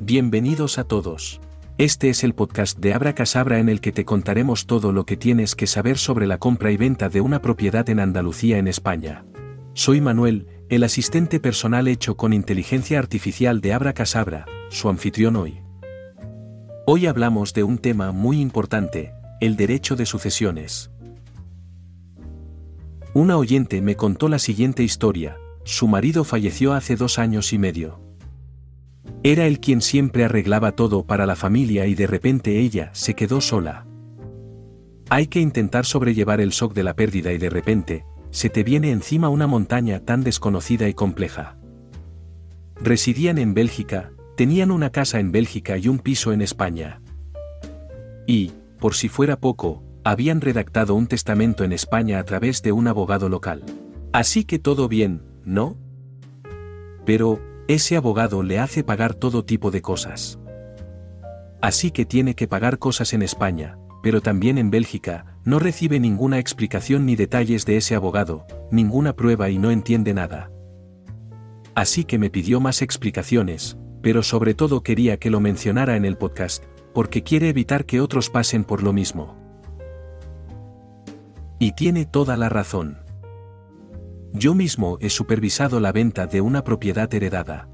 Bienvenidos a todos. Este es el podcast de Abra Casabra en el que te contaremos todo lo que tienes que saber sobre la compra y venta de una propiedad en Andalucía en España. Soy Manuel, el asistente personal hecho con inteligencia artificial de Abra Casabra, su anfitrión hoy. Hoy hablamos de un tema muy importante, el derecho de sucesiones. Una oyente me contó la siguiente historia, su marido falleció hace dos años y medio. Era él quien siempre arreglaba todo para la familia y de repente ella se quedó sola. Hay que intentar sobrellevar el shock de la pérdida y de repente, se te viene encima una montaña tan desconocida y compleja. Residían en Bélgica, tenían una casa en Bélgica y un piso en España. Y, por si fuera poco, habían redactado un testamento en España a través de un abogado local. Así que todo bien, ¿no? Pero, ese abogado le hace pagar todo tipo de cosas. Así que tiene que pagar cosas en España, pero también en Bélgica, no recibe ninguna explicación ni detalles de ese abogado, ninguna prueba y no entiende nada. Así que me pidió más explicaciones, pero sobre todo quería que lo mencionara en el podcast, porque quiere evitar que otros pasen por lo mismo. Y tiene toda la razón. Yo mismo he supervisado la venta de una propiedad heredada.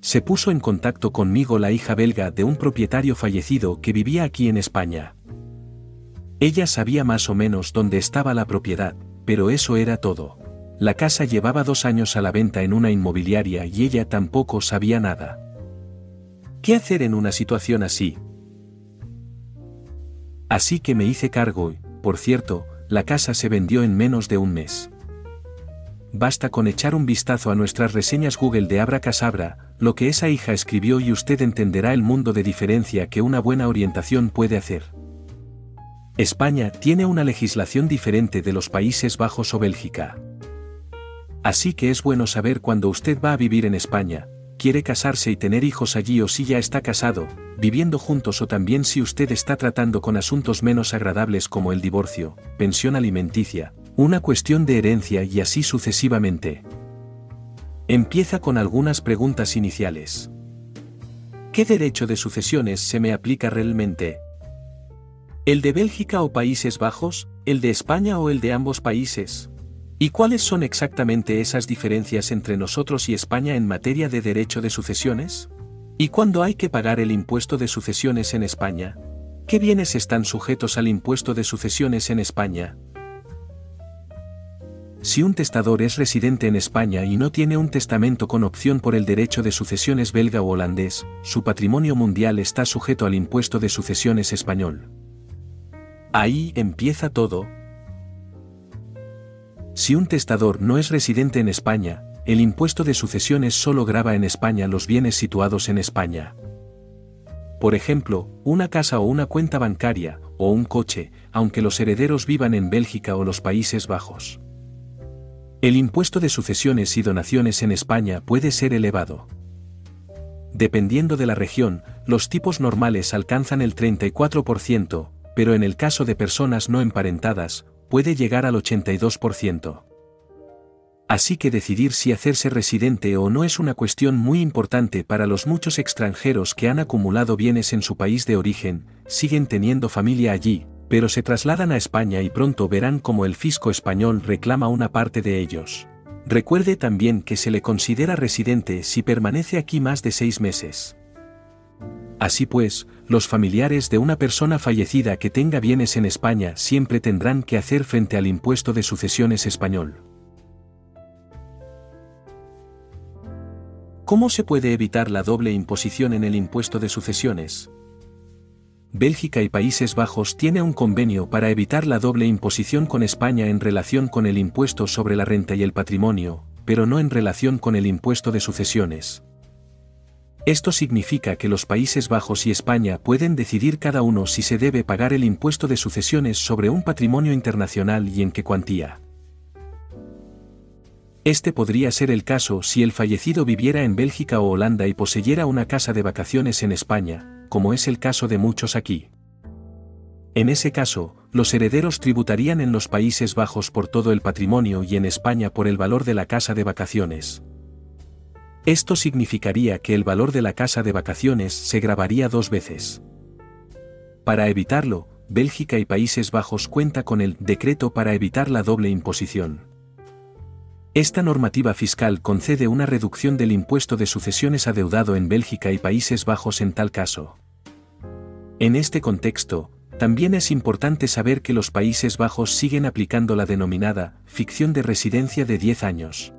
Se puso en contacto conmigo la hija belga de un propietario fallecido que vivía aquí en España. Ella sabía más o menos dónde estaba la propiedad, pero eso era todo. La casa llevaba dos años a la venta en una inmobiliaria y ella tampoco sabía nada. ¿Qué hacer en una situación así? Así que me hice cargo por cierto, la casa se vendió en menos de un mes. Basta con echar un vistazo a nuestras reseñas Google de Abra Casabra, lo que esa hija escribió y usted entenderá el mundo de diferencia que una buena orientación puede hacer. España tiene una legislación diferente de los Países Bajos o Bélgica. Así que es bueno saber cuando usted va a vivir en España, quiere casarse y tener hijos allí o si ya está casado, viviendo juntos o también si usted está tratando con asuntos menos agradables como el divorcio, pensión alimenticia, una cuestión de herencia y así sucesivamente. Empieza con algunas preguntas iniciales. ¿Qué derecho de sucesiones se me aplica realmente? ¿El de Bélgica o Países Bajos, el de España o el de ambos países? ¿Y cuáles son exactamente esas diferencias entre nosotros y España en materia de derecho de sucesiones? ¿Y cuándo hay que pagar el impuesto de sucesiones en España? ¿Qué bienes están sujetos al impuesto de sucesiones en España? Si un testador es residente en España y no tiene un testamento con opción por el derecho de sucesiones belga o holandés, su patrimonio mundial está sujeto al impuesto de sucesiones español. Ahí empieza todo. Si un testador no es residente en España, el impuesto de sucesiones solo grava en España los bienes situados en España. Por ejemplo, una casa o una cuenta bancaria, o un coche, aunque los herederos vivan en Bélgica o los Países Bajos. El impuesto de sucesiones y donaciones en España puede ser elevado. Dependiendo de la región, los tipos normales alcanzan el 34%, pero en el caso de personas no emparentadas, puede llegar al 82%. Así que decidir si hacerse residente o no es una cuestión muy importante para los muchos extranjeros que han acumulado bienes en su país de origen, siguen teniendo familia allí, pero se trasladan a España y pronto verán cómo el fisco español reclama una parte de ellos. Recuerde también que se le considera residente si permanece aquí más de seis meses. Así pues, los familiares de una persona fallecida que tenga bienes en España siempre tendrán que hacer frente al impuesto de sucesiones español. ¿Cómo se puede evitar la doble imposición en el impuesto de sucesiones? Bélgica y Países Bajos tiene un convenio para evitar la doble imposición con España en relación con el impuesto sobre la renta y el patrimonio, pero no en relación con el impuesto de sucesiones. Esto significa que los Países Bajos y España pueden decidir cada uno si se debe pagar el impuesto de sucesiones sobre un patrimonio internacional y en qué cuantía. Este podría ser el caso si el fallecido viviera en Bélgica o Holanda y poseyera una casa de vacaciones en España, como es el caso de muchos aquí. En ese caso, los herederos tributarían en los Países Bajos por todo el patrimonio y en España por el valor de la casa de vacaciones. Esto significaría que el valor de la casa de vacaciones se grabaría dos veces. Para evitarlo, Bélgica y Países Bajos cuenta con el decreto para evitar la doble imposición. Esta normativa fiscal concede una reducción del impuesto de sucesiones adeudado en Bélgica y Países Bajos en tal caso. En este contexto, también es importante saber que los Países Bajos siguen aplicando la denominada ficción de residencia de 10 años.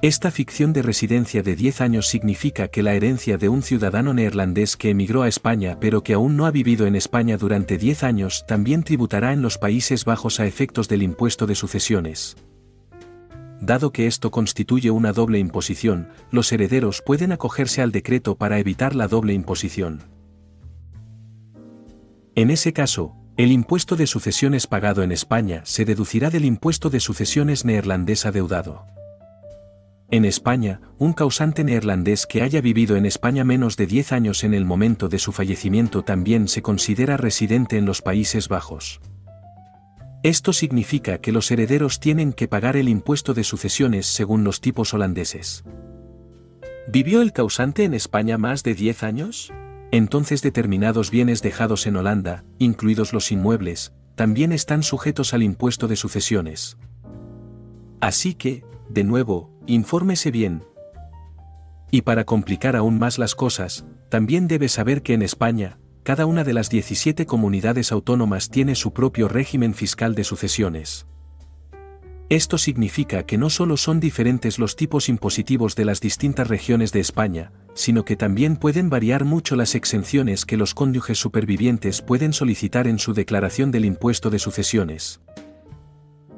Esta ficción de residencia de 10 años significa que la herencia de un ciudadano neerlandés que emigró a España pero que aún no ha vivido en España durante 10 años también tributará en los Países Bajos a efectos del impuesto de sucesiones. Dado que esto constituye una doble imposición, los herederos pueden acogerse al decreto para evitar la doble imposición. En ese caso, el impuesto de sucesiones pagado en España se deducirá del impuesto de sucesiones neerlandés adeudado. En España, un causante neerlandés que haya vivido en España menos de 10 años en el momento de su fallecimiento también se considera residente en los Países Bajos. Esto significa que los herederos tienen que pagar el impuesto de sucesiones según los tipos holandeses. ¿Vivió el causante en España más de 10 años? Entonces determinados bienes dejados en Holanda, incluidos los inmuebles, también están sujetos al impuesto de sucesiones. Así que, de nuevo, infórmese bien. Y para complicar aún más las cosas, también debe saber que en España, cada una de las 17 comunidades autónomas tiene su propio régimen fiscal de sucesiones. Esto significa que no solo son diferentes los tipos impositivos de las distintas regiones de España, sino que también pueden variar mucho las exenciones que los cónyuges supervivientes pueden solicitar en su declaración del impuesto de sucesiones.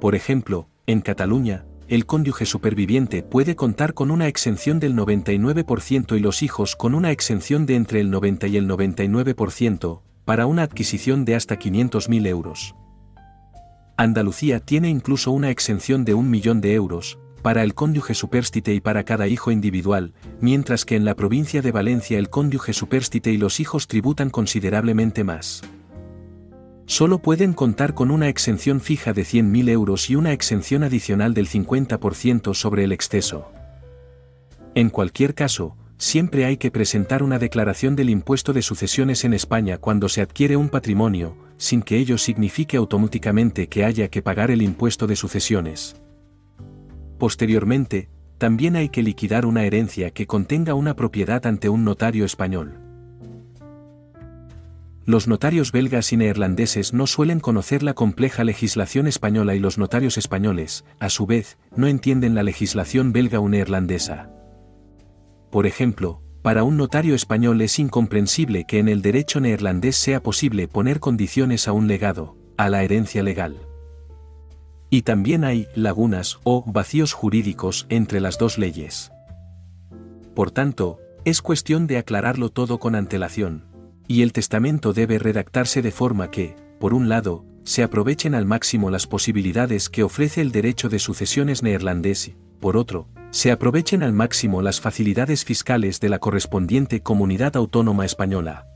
Por ejemplo, en Cataluña, el cónyuge superviviente puede contar con una exención del 99% y los hijos con una exención de entre el 90 y el 99%, para una adquisición de hasta 500.000 euros. Andalucía tiene incluso una exención de un millón de euros, para el cónyuge superstite y para cada hijo individual, mientras que en la provincia de Valencia el cónyuge superstite y los hijos tributan considerablemente más solo pueden contar con una exención fija de 100.000 euros y una exención adicional del 50% sobre el exceso. En cualquier caso, siempre hay que presentar una declaración del impuesto de sucesiones en España cuando se adquiere un patrimonio, sin que ello signifique automáticamente que haya que pagar el impuesto de sucesiones. Posteriormente, también hay que liquidar una herencia que contenga una propiedad ante un notario español. Los notarios belgas y neerlandeses no suelen conocer la compleja legislación española y los notarios españoles, a su vez, no entienden la legislación belga o neerlandesa. Por ejemplo, para un notario español es incomprensible que en el derecho neerlandés sea posible poner condiciones a un legado, a la herencia legal. Y también hay lagunas o vacíos jurídicos entre las dos leyes. Por tanto, es cuestión de aclararlo todo con antelación. Y el testamento debe redactarse de forma que, por un lado, se aprovechen al máximo las posibilidades que ofrece el derecho de sucesiones neerlandés y, por otro, se aprovechen al máximo las facilidades fiscales de la correspondiente comunidad autónoma española.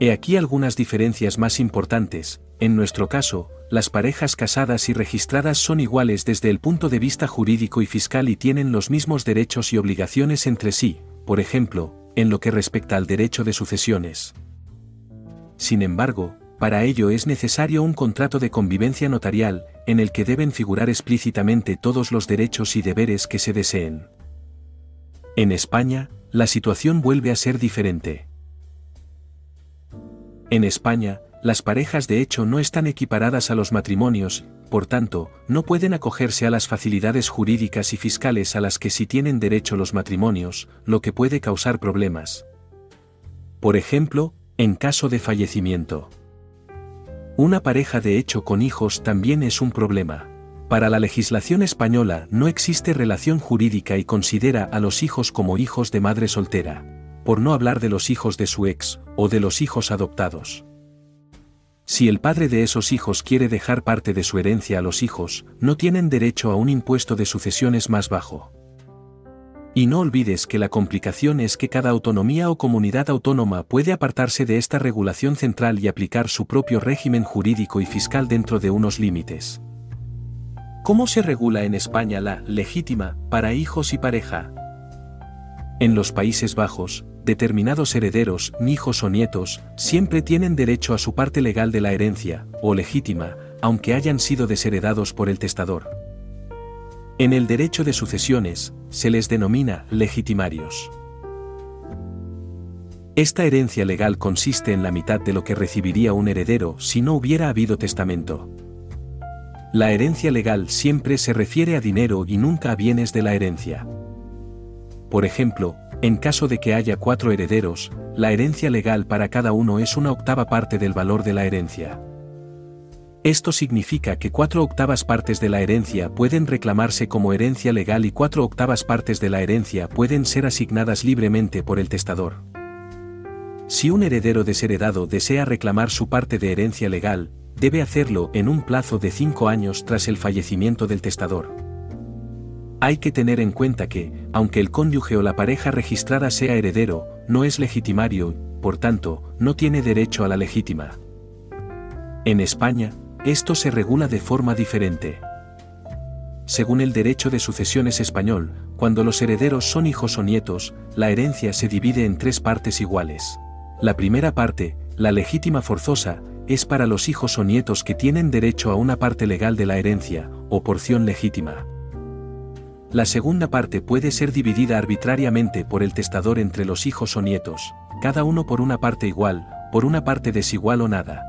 He aquí algunas diferencias más importantes, en nuestro caso, las parejas casadas y registradas son iguales desde el punto de vista jurídico y fiscal y tienen los mismos derechos y obligaciones entre sí, por ejemplo, en lo que respecta al derecho de sucesiones. Sin embargo, para ello es necesario un contrato de convivencia notarial, en el que deben figurar explícitamente todos los derechos y deberes que se deseen. En España, la situación vuelve a ser diferente. En España, las parejas de hecho no están equiparadas a los matrimonios, por tanto, no pueden acogerse a las facilidades jurídicas y fiscales a las que sí tienen derecho los matrimonios, lo que puede causar problemas. Por ejemplo, en caso de fallecimiento. Una pareja de hecho con hijos también es un problema. Para la legislación española no existe relación jurídica y considera a los hijos como hijos de madre soltera, por no hablar de los hijos de su ex, o de los hijos adoptados. Si el padre de esos hijos quiere dejar parte de su herencia a los hijos, no tienen derecho a un impuesto de sucesiones más bajo. Y no olvides que la complicación es que cada autonomía o comunidad autónoma puede apartarse de esta regulación central y aplicar su propio régimen jurídico y fiscal dentro de unos límites. ¿Cómo se regula en España la legítima para hijos y pareja? En los Países Bajos, determinados herederos, hijos o nietos, siempre tienen derecho a su parte legal de la herencia, o legítima, aunque hayan sido desheredados por el testador. En el derecho de sucesiones, se les denomina legitimarios. Esta herencia legal consiste en la mitad de lo que recibiría un heredero si no hubiera habido testamento. La herencia legal siempre se refiere a dinero y nunca a bienes de la herencia. Por ejemplo, en caso de que haya cuatro herederos, la herencia legal para cada uno es una octava parte del valor de la herencia. Esto significa que cuatro octavas partes de la herencia pueden reclamarse como herencia legal y cuatro octavas partes de la herencia pueden ser asignadas libremente por el testador. Si un heredero desheredado desea reclamar su parte de herencia legal, debe hacerlo en un plazo de cinco años tras el fallecimiento del testador. Hay que tener en cuenta que, aunque el cónyuge o la pareja registrada sea heredero, no es legitimario, por tanto, no tiene derecho a la legítima. En España, esto se regula de forma diferente. Según el derecho de sucesiones español, cuando los herederos son hijos o nietos, la herencia se divide en tres partes iguales. La primera parte, la legítima forzosa, es para los hijos o nietos que tienen derecho a una parte legal de la herencia, o porción legítima. La segunda parte puede ser dividida arbitrariamente por el testador entre los hijos o nietos, cada uno por una parte igual, por una parte desigual o nada.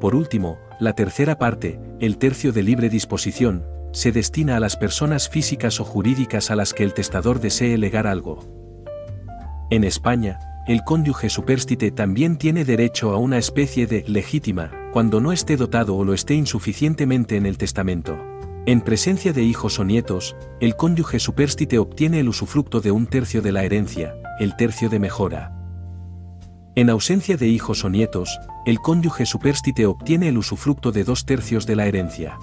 Por último, la tercera parte, el tercio de libre disposición, se destina a las personas físicas o jurídicas a las que el testador desee legar algo. En España, el cónyuge superstite también tiene derecho a una especie de legítima, cuando no esté dotado o lo esté insuficientemente en el testamento. En presencia de hijos o nietos, el cónyuge superstite obtiene el usufructo de un tercio de la herencia, el tercio de mejora. En ausencia de hijos o nietos, el cónyuge superstite obtiene el usufructo de dos tercios de la herencia.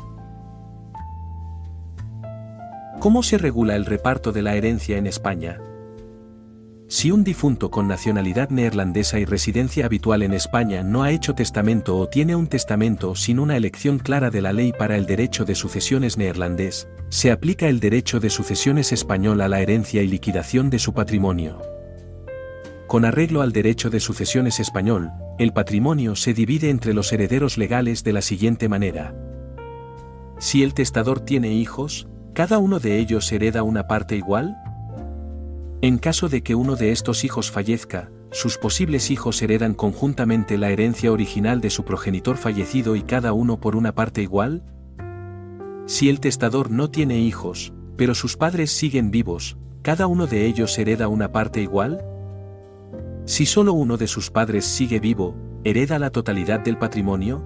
¿Cómo se regula el reparto de la herencia en España? Si un difunto con nacionalidad neerlandesa y residencia habitual en España no ha hecho testamento o tiene un testamento sin una elección clara de la ley para el derecho de sucesiones neerlandés, se aplica el derecho de sucesiones español a la herencia y liquidación de su patrimonio. Con arreglo al derecho de sucesiones español, el patrimonio se divide entre los herederos legales de la siguiente manera. Si el testador tiene hijos, ¿cada uno de ellos hereda una parte igual? En caso de que uno de estos hijos fallezca, sus posibles hijos heredan conjuntamente la herencia original de su progenitor fallecido y cada uno por una parte igual? Si el testador no tiene hijos, pero sus padres siguen vivos, ¿cada uno de ellos hereda una parte igual? Si solo uno de sus padres sigue vivo, ¿hereda la totalidad del patrimonio?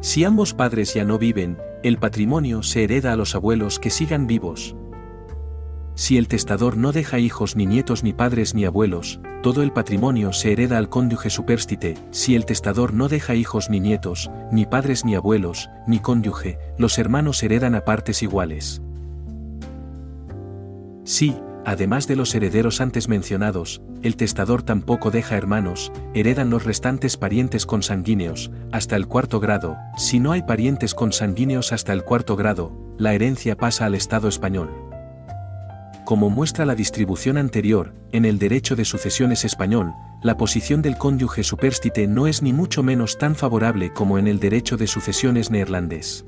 Si ambos padres ya no viven, el patrimonio se hereda a los abuelos que sigan vivos. Si el testador no deja hijos ni nietos ni padres ni abuelos, todo el patrimonio se hereda al cónyuge superstite, si el testador no deja hijos ni nietos, ni padres ni abuelos, ni cónyuge, los hermanos heredan a partes iguales. Sí, Además de los herederos antes mencionados, el testador tampoco deja hermanos, heredan los restantes parientes consanguíneos, hasta el cuarto grado, si no hay parientes consanguíneos hasta el cuarto grado, la herencia pasa al Estado español. Como muestra la distribución anterior, en el derecho de sucesiones español, la posición del cónyuge superstite no es ni mucho menos tan favorable como en el derecho de sucesiones neerlandés.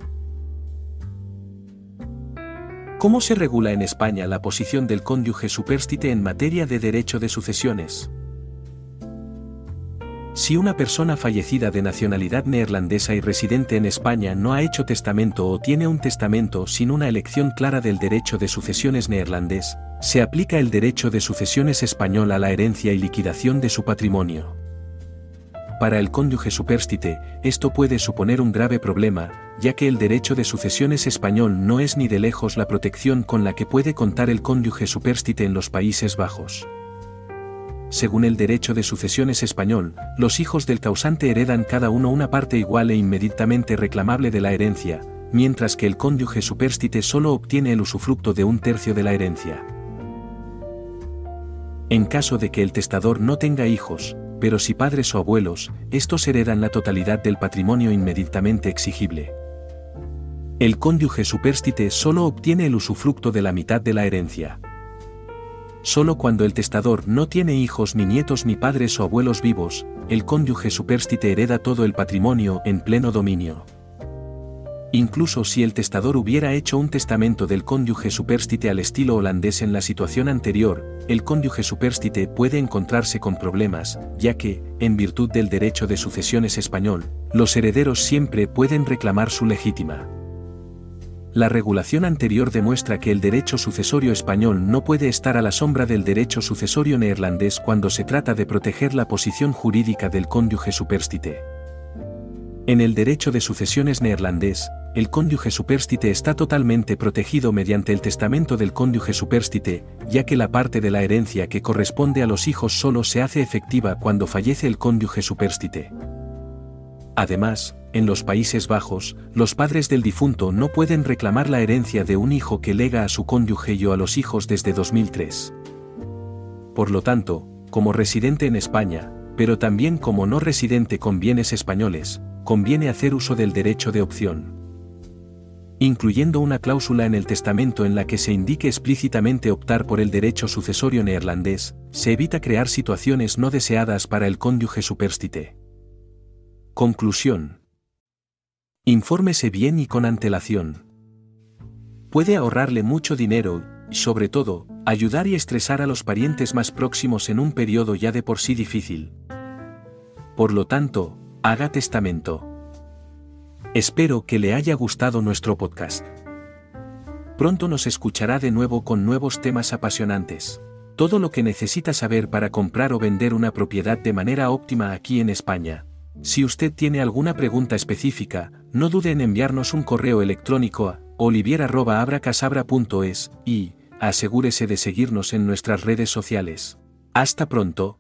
¿Cómo se regula en España la posición del cónyuge superstite en materia de derecho de sucesiones? Si una persona fallecida de nacionalidad neerlandesa y residente en España no ha hecho testamento o tiene un testamento sin una elección clara del derecho de sucesiones neerlandés, se aplica el derecho de sucesiones español a la herencia y liquidación de su patrimonio. Para el cónyuge superstite, esto puede suponer un grave problema, ya que el derecho de sucesiones español no es ni de lejos la protección con la que puede contar el cónyuge superstite en los Países Bajos. Según el derecho de sucesiones español, los hijos del causante heredan cada uno una parte igual e inmediatamente reclamable de la herencia, mientras que el cónyuge superstite solo obtiene el usufructo de un tercio de la herencia. En caso de que el testador no tenga hijos, pero si padres o abuelos, estos heredan la totalidad del patrimonio inmediatamente exigible. El cónyuge superstite solo obtiene el usufructo de la mitad de la herencia. Solo cuando el testador no tiene hijos ni nietos ni padres o abuelos vivos, el cónyuge superstite hereda todo el patrimonio en pleno dominio. Incluso si el testador hubiera hecho un testamento del cónyuge superstite al estilo holandés en la situación anterior, el cónyuge superstite puede encontrarse con problemas, ya que, en virtud del derecho de sucesiones español, los herederos siempre pueden reclamar su legítima. La regulación anterior demuestra que el derecho sucesorio español no puede estar a la sombra del derecho sucesorio neerlandés cuando se trata de proteger la posición jurídica del cónyuge superstite. En el derecho de sucesiones neerlandés, el cónyuge superstite está totalmente protegido mediante el testamento del cónyuge superstite, ya que la parte de la herencia que corresponde a los hijos solo se hace efectiva cuando fallece el cónyuge superstite. Además, en los Países Bajos, los padres del difunto no pueden reclamar la herencia de un hijo que lega a su cónyuge o a los hijos desde 2003. Por lo tanto, como residente en España, pero también como no residente con bienes españoles, conviene hacer uso del derecho de opción. Incluyendo una cláusula en el testamento en la que se indique explícitamente optar por el derecho sucesorio neerlandés, se evita crear situaciones no deseadas para el cónyuge superstite. Conclusión. Infórmese bien y con antelación. Puede ahorrarle mucho dinero y, sobre todo, ayudar y estresar a los parientes más próximos en un periodo ya de por sí difícil. Por lo tanto, haga testamento. Espero que le haya gustado nuestro podcast. Pronto nos escuchará de nuevo con nuevos temas apasionantes. Todo lo que necesita saber para comprar o vender una propiedad de manera óptima aquí en España. Si usted tiene alguna pregunta específica, no dude en enviarnos un correo electrónico a olivier.abracasabra.es y asegúrese de seguirnos en nuestras redes sociales. Hasta pronto,